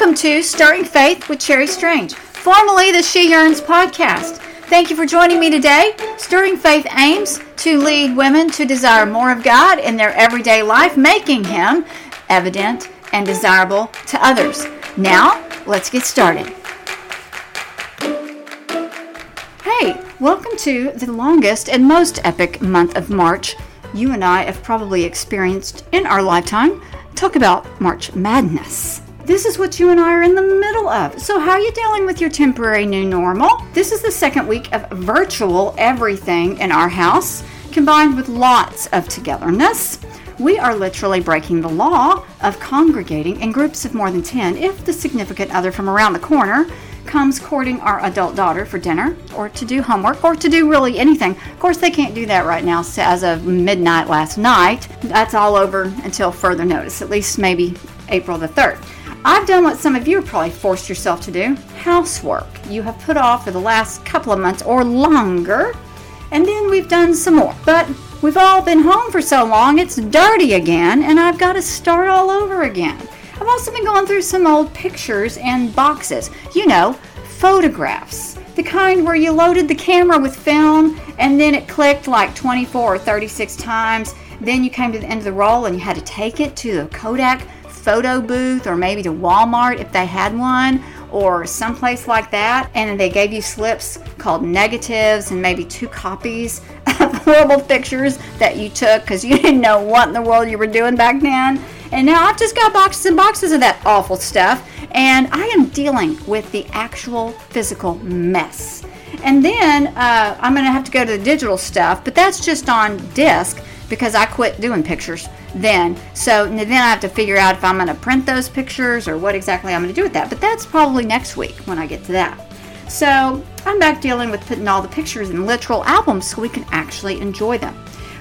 Welcome to Stirring Faith with Cherry Strange, formerly the She Yearns podcast. Thank you for joining me today. Stirring Faith aims to lead women to desire more of God in their everyday life, making Him evident and desirable to others. Now, let's get started. Hey, welcome to the longest and most epic month of March you and I have probably experienced in our lifetime. Talk about March Madness. This is what you and I are in the middle of. So, how are you dealing with your temporary new normal? This is the second week of virtual everything in our house, combined with lots of togetherness. We are literally breaking the law of congregating in groups of more than 10 if the significant other from around the corner comes courting our adult daughter for dinner or to do homework or to do really anything. Of course, they can't do that right now so as of midnight last night. That's all over until further notice, at least maybe April the 3rd. I've done what some of you have probably forced yourself to do housework. You have put off for the last couple of months or longer, and then we've done some more. But we've all been home for so long, it's dirty again, and I've got to start all over again. I've also been going through some old pictures and boxes. You know, photographs. The kind where you loaded the camera with film and then it clicked like 24 or 36 times. Then you came to the end of the roll and you had to take it to the Kodak photo booth or maybe to Walmart if they had one or someplace like that. And they gave you slips called negatives and maybe two copies of horrible pictures that you took because you didn't know what in the world you were doing back then. And now I've just got boxes and boxes of that awful stuff. And I am dealing with the actual physical mess. And then uh, I'm going to have to go to the digital stuff, but that's just on disc because I quit doing pictures then. So then I have to figure out if I'm going to print those pictures or what exactly I'm going to do with that. But that's probably next week when I get to that. So I'm back dealing with putting all the pictures in literal albums so we can actually enjoy them.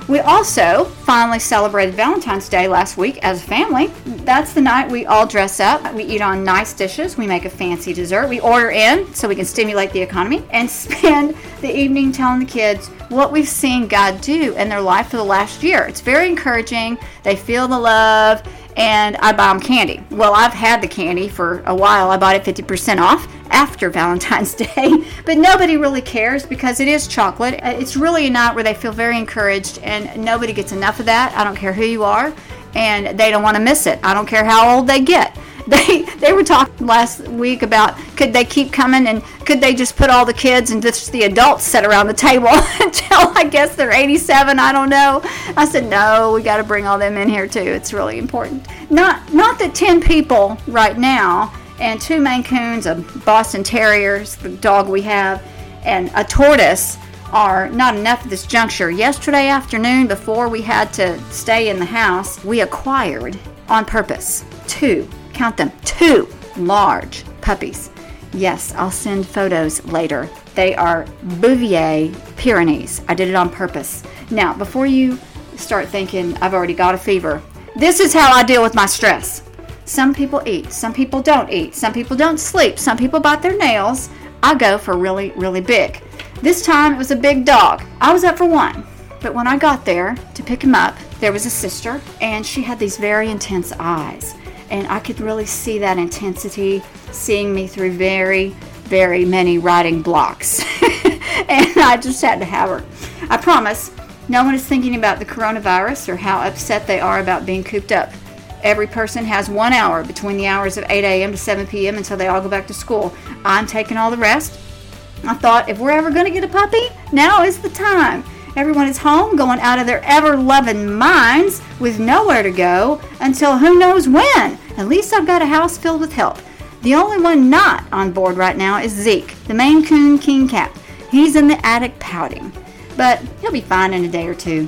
We also finally celebrated Valentine's Day last week as a family. That's the night we all dress up. We eat on nice dishes. We make a fancy dessert. We order in so we can stimulate the economy and spend the evening telling the kids what we've seen God do in their life for the last year. It's very encouraging. They feel the love and I buy them candy. Well, I've had the candy for a while. I bought it 50% off after Valentine's Day, but nobody really cares because it is chocolate. Uh, it's really not where they feel very encouraged, and nobody gets enough of that. I don't care who you are, and they don't want to miss it. I don't care how old they get. They they were talking last week about could they keep coming and could they just put all the kids and just the adults sit around the table until I guess they're 87. I don't know. I said no, we got to bring all them in here too. It's really important. Not not that 10 people right now and two Maine Coons, a Boston Terrier, the dog we have, and a tortoise are not enough at this juncture. Yesterday afternoon, before we had to stay in the house, we acquired on purpose two, count them, two large puppies. Yes, I'll send photos later. They are Bouvier Pyrenees. I did it on purpose. Now, before you start thinking I've already got a fever, this is how I deal with my stress. Some people eat, some people don't eat, some people don't sleep, some people bite their nails. I go for really, really big. This time it was a big dog. I was up for one, but when I got there to pick him up, there was a sister, and she had these very intense eyes. And I could really see that intensity seeing me through very, very many writing blocks. and I just had to have her. I promise, no one is thinking about the coronavirus or how upset they are about being cooped up. Every person has one hour between the hours of 8 a.m. to 7 p.m. until they all go back to school. I'm taking all the rest. I thought if we're ever going to get a puppy, now is the time. Everyone is home, going out of their ever loving minds with nowhere to go until who knows when. At least I've got a house filled with help. The only one not on board right now is Zeke, the Maine Coon King Cat. He's in the attic pouting, but he'll be fine in a day or two.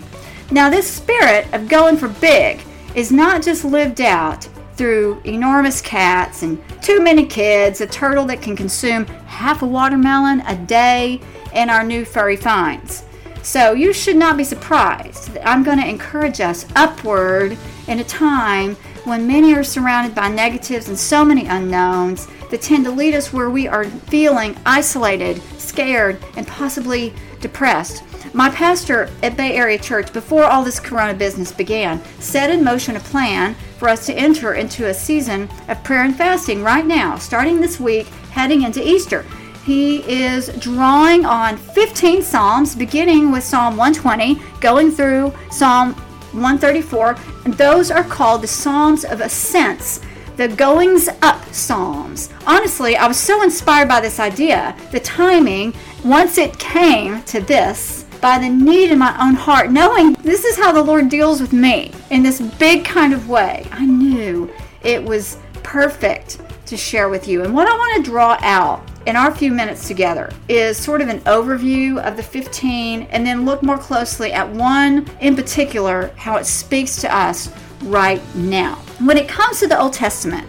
Now, this spirit of going for big is not just lived out through enormous cats and too many kids, a turtle that can consume half a watermelon a day, and our new furry finds. So you should not be surprised that I'm going to encourage us upward in a time when many are surrounded by negatives and so many unknowns that tend to lead us where we are feeling isolated, scared, and possibly depressed. My pastor at Bay Area Church, before all this corona business began, set in motion a plan for us to enter into a season of prayer and fasting right now, starting this week, heading into Easter. He is drawing on 15 Psalms, beginning with Psalm 120, going through Psalm 134. And those are called the Psalms of Ascents, the Goings Up Psalms. Honestly, I was so inspired by this idea, the timing, once it came to this by the need in my own heart, knowing this is how the Lord deals with me in this big kind of way. I knew it was perfect to share with you. And what I want to draw out in our few minutes together is sort of an overview of the 15 and then look more closely at one in particular, how it speaks to us right now. When it comes to the Old Testament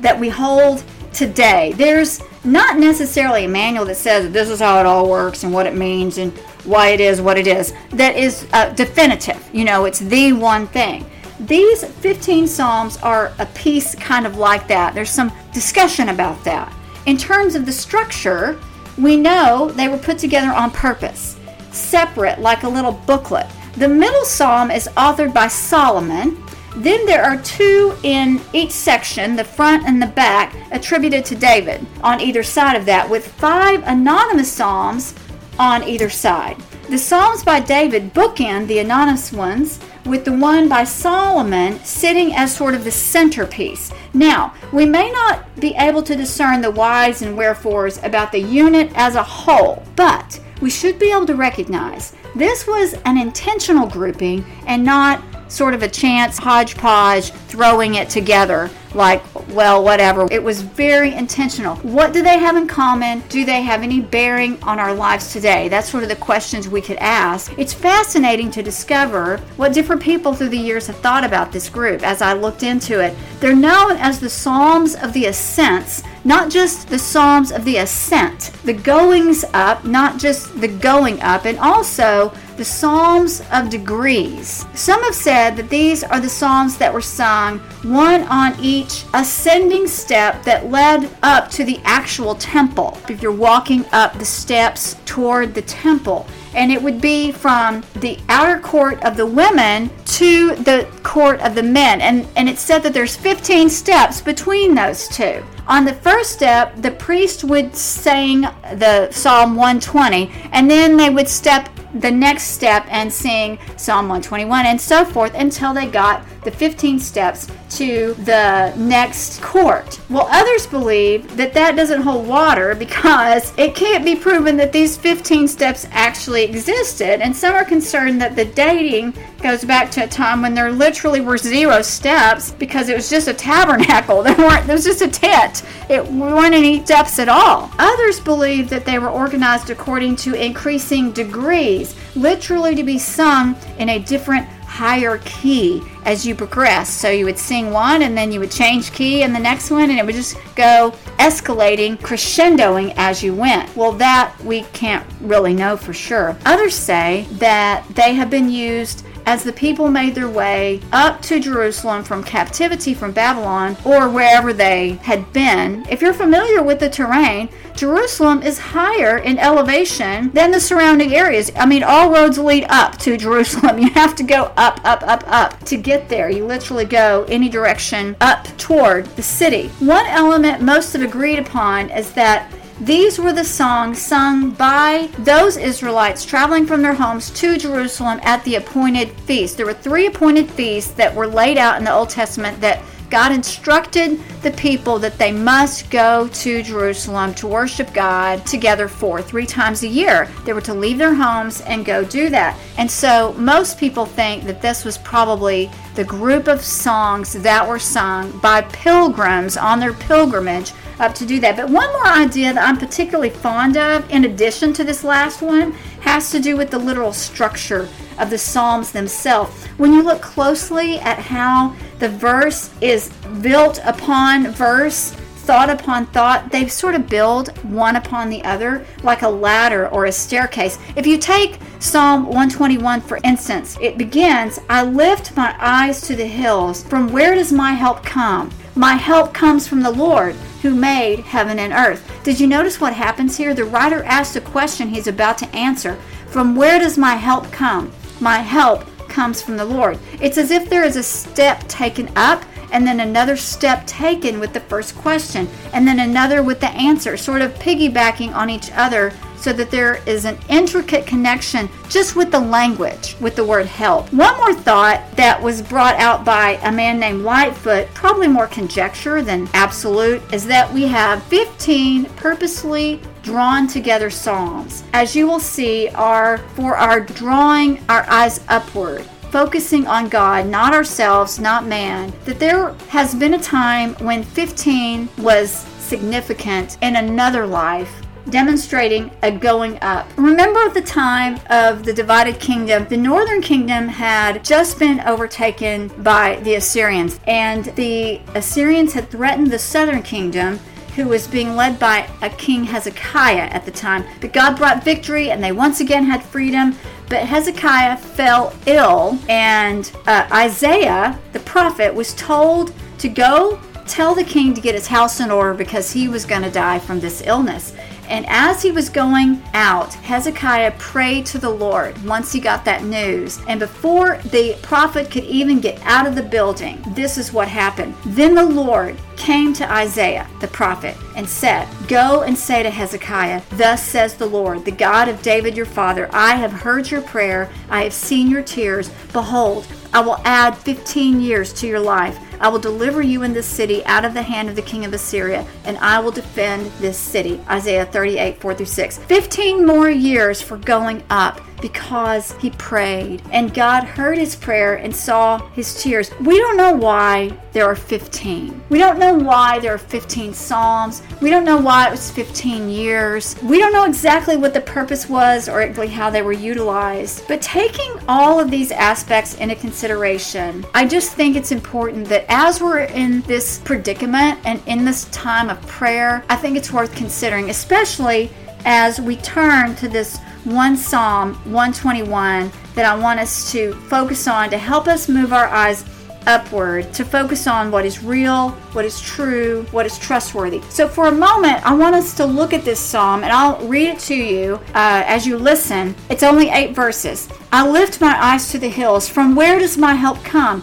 that we hold today, there's not necessarily a manual that says this is how it all works and what it means and why it is what it is that is uh, definitive. You know, it's the one thing. These 15 Psalms are a piece kind of like that. There's some discussion about that. In terms of the structure, we know they were put together on purpose, separate like a little booklet. The middle psalm is authored by Solomon. Then there are two in each section, the front and the back, attributed to David on either side of that, with five anonymous psalms on either side. The Psalms by David bookend the anonymous ones, with the one by Solomon sitting as sort of the centerpiece. Now, we may not be able to discern the whys and wherefores about the unit as a whole, but we should be able to recognize this was an intentional grouping and not sort of a chance hodgepodge throwing it together like, well, whatever. It was very intentional. What do they have in common? Do they have any bearing on our lives today? That's sort of the questions we could ask. It's fascinating to discover what different people through the years have thought about this group as I looked into it. They're known as the Psalms of the Ascents, not just the Psalms of the Ascent, the goings up, not just the going up, and also the Psalms of Degrees. Some have said that these are the Psalms that were sung, one on each ascending step that led up to the actual temple. If you're walking up the steps toward the temple, and it would be from the outer court of the women to the court of the men. And, and it said that there's 15 steps between those two. On the first step, the priest would sing the Psalm 120, and then they would step the next step and sing Psalm 121 and so forth until they got the 15 steps to the next court. Well, others believe that that doesn't hold water because it can't be proven that these 15 steps actually existed, and some are concerned that the dating goes back to a time when there literally were zero steps because it was just a tabernacle. There weren't. There was just a tent. It weren't any depths at all. Others believe that they were organized according to increasing degrees, literally to be sung in a different higher key as you progress. So you would sing one and then you would change key in the next one and it would just go escalating, crescendoing as you went. Well, that we can't really know for sure. Others say that they have been used as the people made their way up to Jerusalem from captivity from Babylon or wherever they had been. If you're familiar with the terrain, Jerusalem is higher in elevation than the surrounding areas. I mean, all roads lead up to Jerusalem. You have to go up, up, up, up to get there. You literally go any direction up toward the city. One element most have agreed upon is that these were the songs sung by those Israelites traveling from their homes to Jerusalem at the appointed feast. There were three appointed feasts that were laid out in the Old Testament that God instructed the people that they must go to Jerusalem to worship God together for three times a year. They were to leave their homes and go do that. And so most people think that this was probably the group of songs that were sung by pilgrims on their pilgrimage up to do that. But one more idea that I'm particularly fond of, in addition to this last one, has to do with the literal structure of the Psalms themselves. When you look closely at how the verse is built upon verse, thought upon thought, they sort of build one upon the other like a ladder or a staircase. If you take Psalm 121, for instance, it begins I lift my eyes to the hills. From where does my help come? My help comes from the Lord who made heaven and earth. Did you notice what happens here? The writer asks a question he's about to answer From where does my help come? My help comes from the Lord. It's as if there is a step taken up and then another step taken with the first question, and then another with the answer, sort of piggybacking on each other so that there is an intricate connection just with the language, with the word help. One more thought that was brought out by a man named Lightfoot, probably more conjecture than absolute, is that we have 15 purposely drawn together psalms. As you will see, are for our drawing our eyes upward focusing on God, not ourselves, not man, that there has been a time when 15 was significant in another life demonstrating a going up. Remember the time of the divided kingdom? The northern kingdom had just been overtaken by the Assyrians, and the Assyrians had threatened the southern kingdom who was being led by a king Hezekiah at the time. But God brought victory and they once again had freedom. But Hezekiah fell ill, and uh, Isaiah, the prophet, was told to go tell the king to get his house in order because he was going to die from this illness. And as he was going out, Hezekiah prayed to the Lord once he got that news. And before the prophet could even get out of the building, this is what happened. Then the Lord came to Isaiah, the prophet, and said, Go and say to Hezekiah, Thus says the Lord, the God of David your father, I have heard your prayer, I have seen your tears. Behold, I will add 15 years to your life. I will deliver you in this city out of the hand of the king of Assyria, and I will defend this city. Isaiah 38, 4 through 6. 15 more years for going up because he prayed and God heard his prayer and saw his tears. We don't know why there are 15. We don't know why there are 15 Psalms. We don't know why it was 15 years. We don't know exactly what the purpose was or how they were utilized. But taking all of these aspects into consideration, I just think it's important that as we're in this predicament and in this time of prayer, I think it's worth considering, especially as we turn to this one Psalm 121 that I want us to focus on to help us move our eyes upward to focus on what is real, what is true, what is trustworthy. So, for a moment, I want us to look at this psalm and I'll read it to you uh, as you listen. It's only eight verses. I lift my eyes to the hills. From where does my help come?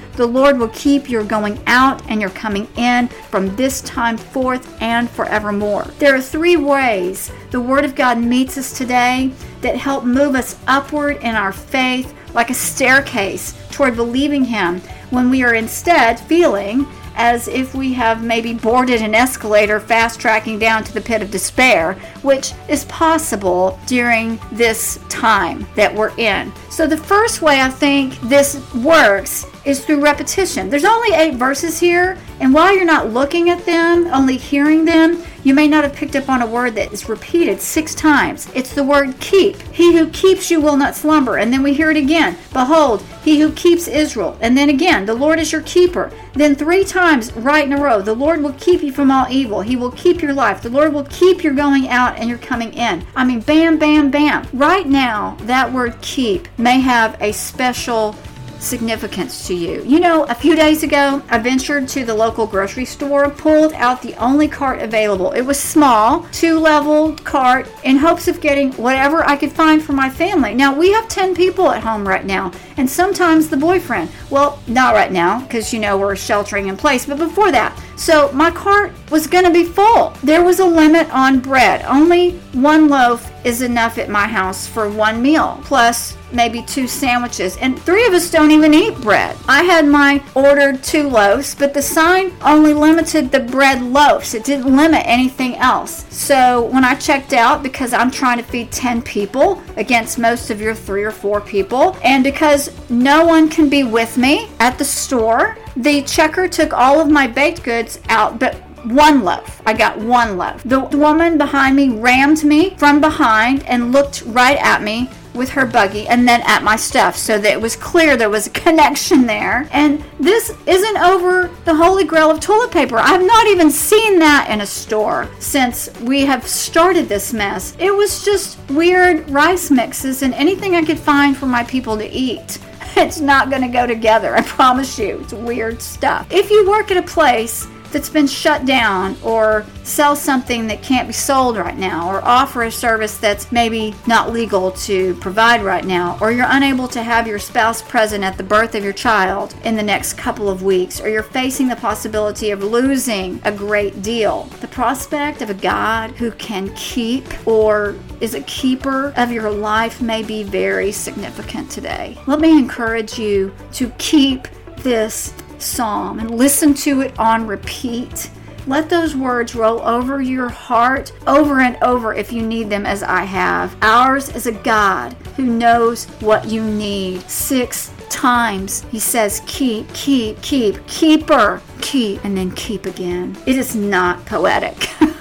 The Lord will keep your going out and your coming in from this time forth and forevermore. There are three ways the Word of God meets us today that help move us upward in our faith like a staircase toward believing Him when we are instead feeling as if we have maybe boarded an escalator fast tracking down to the pit of despair, which is possible during this time that we're in. So, the first way I think this works is through repetition. There's only eight verses here, and while you're not looking at them, only hearing them, you may not have picked up on a word that is repeated six times. It's the word keep. He who keeps you will not slumber. And then we hear it again. Behold, he who keeps Israel. And then again, the Lord is your keeper. Then three times right in a row, the Lord will keep you from all evil. He will keep your life. The Lord will keep your going out and your coming in. I mean, bam, bam, bam. Right now, that word keep may have a special significance to you. You know, a few days ago, I ventured to the local grocery store, pulled out the only cart available. It was small, two level cart, in hopes of getting whatever I could find for my family. Now, we have 10 people at home right now, and sometimes the boyfriend. Well, not right now, because you know we're sheltering in place, but before that. So my cart was going to be full. There was a limit on bread. Only one loaf is enough at my house for one meal, plus maybe two sandwiches. And three of us don't even eat bread. I had my ordered two loaves, but the sign only limited the bread loaves. It didn't limit anything else. So when I checked out, because I'm trying to feed 10 people against most of your three or four people, and because no one can be with me at the store, the checker took all of my baked goods out, but one loaf. I got one loaf. The woman behind me rammed me from behind and looked right at me with her buggy and then at my stuff so that it was clear there was a connection there. And this isn't over the holy grail of toilet paper. I've not even seen that in a store since we have started this mess. It was just weird rice mixes and anything I could find for my people to eat. It's not going to go together, I promise you. It's weird stuff. If you work at a place that's been shut down or sell something that can't be sold right now or offer a service that's maybe not legal to provide right now or you're unable to have your spouse present at the birth of your child in the next couple of weeks or you're facing the possibility of losing a great deal. The prospect of a God who can keep or is a keeper of your life may be very significant today. Let me encourage you to keep this psalm and listen to it on repeat. Let those words roll over your heart over and over if you need them, as I have. Ours is a God who knows what you need. Six times he says, Keep, keep, keep, keeper, keep, and then keep again. It is not poetic.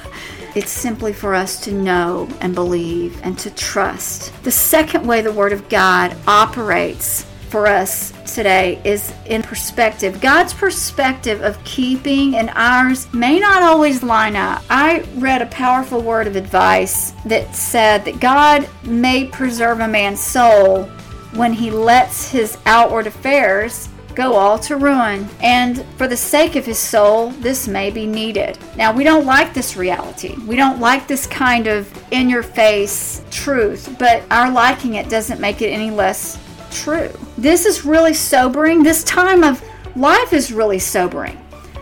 It's simply for us to know and believe and to trust. The second way the Word of God operates for us today is in perspective. God's perspective of keeping and ours may not always line up. I read a powerful word of advice that said that God may preserve a man's soul when he lets his outward affairs go all to ruin. And for the sake of his soul, this may be needed. Now, we don't like this reality. We don't like this kind of in your face truth, but our liking it doesn't make it any less true. This is really sobering. This time of life is really sobering.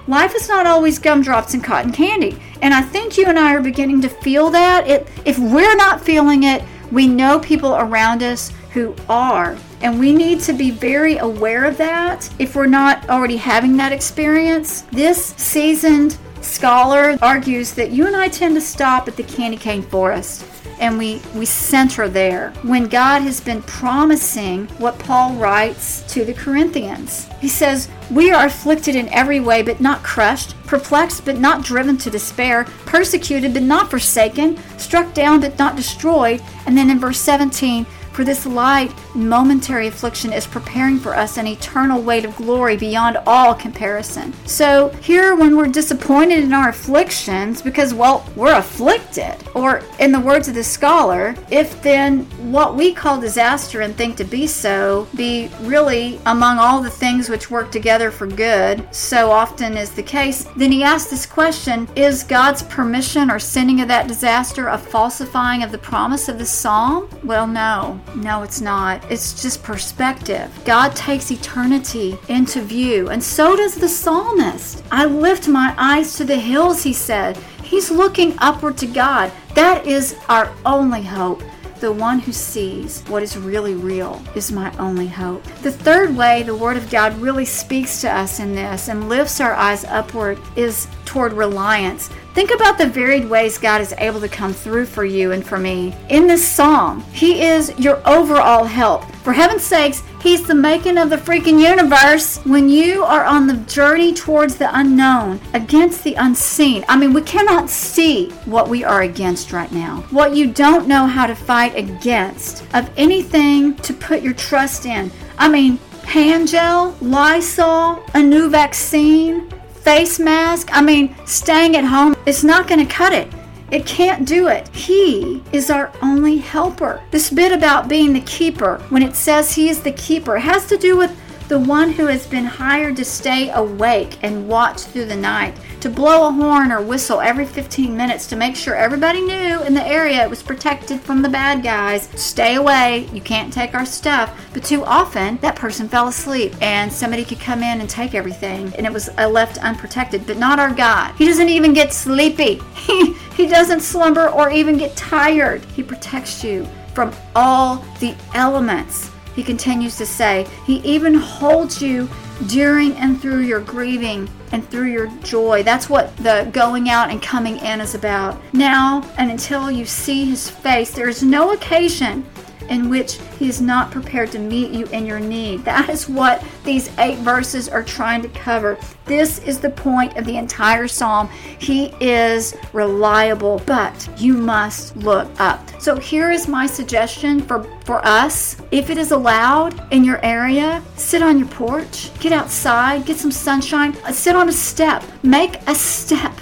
Life is not always gumdrops and cotton candy. And I think you and I are beginning to feel that. It, if we're not feeling it, we know people around us who are. And we need to be very aware of that if we're not already having that experience. This seasoned scholar argues that you and I tend to stop at the candy cane forest and we, we center there when God has been promising what Paul writes to the Corinthians. He says, We are afflicted in every way, but not crushed, perplexed, but not driven to despair, persecuted, but not forsaken, struck down, but not destroyed. And then in verse 17, for this light, momentary affliction is preparing for us an eternal weight of glory beyond all comparison. So, here, when we're disappointed in our afflictions, because, well, we're afflicted, or in the words of the scholar, if then what we call disaster and think to be so be really among all the things which work together for good, so often is the case, then he asks this question Is God's permission or sending of that disaster a falsifying of the promise of the psalm? Well, no. No, it's not. It's just perspective. God takes eternity into view, and so does the psalmist. I lift my eyes to the hills, he said. He's looking upward to God. That is our only hope. The one who sees what is really real is my only hope. The third way the Word of God really speaks to us in this and lifts our eyes upward is toward reliance. Think about the varied ways God is able to come through for you and for me. In this psalm, He is your overall help. For heaven's sakes, He's the making of the freaking universe. When you are on the journey towards the unknown, against the unseen, I mean, we cannot see what we are against right now. What you don't know how to fight against, of anything to put your trust in. I mean, hand gel, Lysol, a new vaccine, face mask. I mean, staying at home, it's not going to cut it. It can't do it. He is our only helper. This bit about being the keeper, when it says he is the keeper, has to do with the one who has been hired to stay awake and watch through the night, to blow a horn or whistle every 15 minutes to make sure everybody knew in the area it was protected from the bad guys. Stay away, you can't take our stuff. But too often, that person fell asleep and somebody could come in and take everything and it was uh, left unprotected. But not our God. He doesn't even get sleepy, he, he doesn't slumber or even get tired. He protects you from all the elements he continues to say, He even holds you during and through your grieving and through your joy. That's what the going out and coming in is about. Now and until you see His face, there is no occasion in which He is not prepared to meet you in your need. That is what these eight verses are trying to cover. This is the point of the entire psalm. He is reliable, but you must look up. So here is my suggestion for, for us. If it is allowed in your area, sit on your porch, get outside, get some sunshine, sit on a step, make a step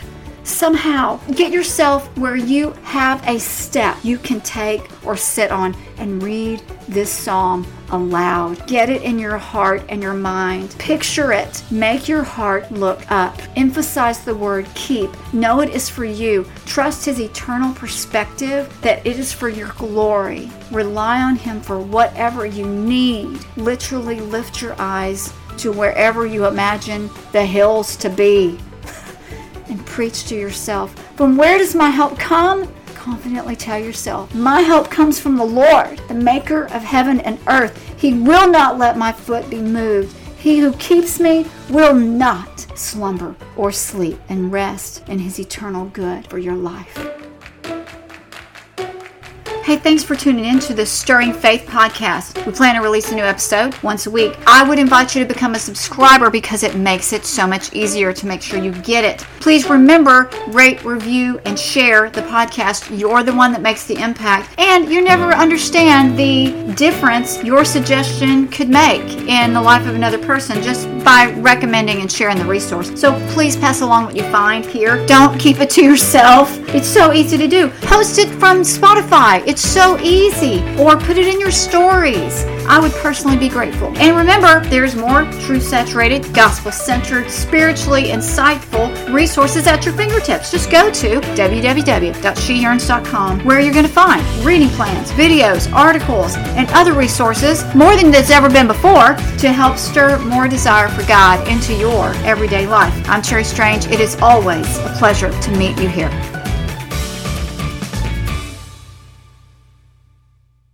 somehow get yourself where you have a step you can take or sit on and read this psalm aloud. Get it in your heart and your mind. Picture it. Make your heart look up. Emphasize the word keep. Know it is for you. Trust his eternal perspective that it is for your glory. Rely on him for whatever you need. Literally lift your eyes to wherever you imagine the hills to be and preach to yourself. From where does my help come? Confidently tell yourself, My help comes from the Lord, the maker of heaven and earth. He will not let my foot be moved. He who keeps me will not slumber or sleep and rest in his eternal good for your life. Hey, thanks for tuning in to the Stirring Faith podcast. We plan to release a new episode once a week. I would invite you to become a subscriber because it makes it so much easier to make sure you get it. Please remember, rate, review, and share the podcast. You're the one that makes the impact, and you never understand the difference your suggestion could make in the life of another person just by recommending and sharing the resource. So please pass along what you find here. Don't keep it to yourself. It's so easy to do. Post it from Spotify. It's it's so easy. Or put it in your stories. I would personally be grateful. And remember, there's more truth saturated, gospel centered, spiritually insightful resources at your fingertips. Just go to www.sheyearns.com where you're going to find reading plans, videos, articles, and other resources, more than there's ever been before, to help stir more desire for God into your everyday life. I'm Cherry Strange. It is always a pleasure to meet you here.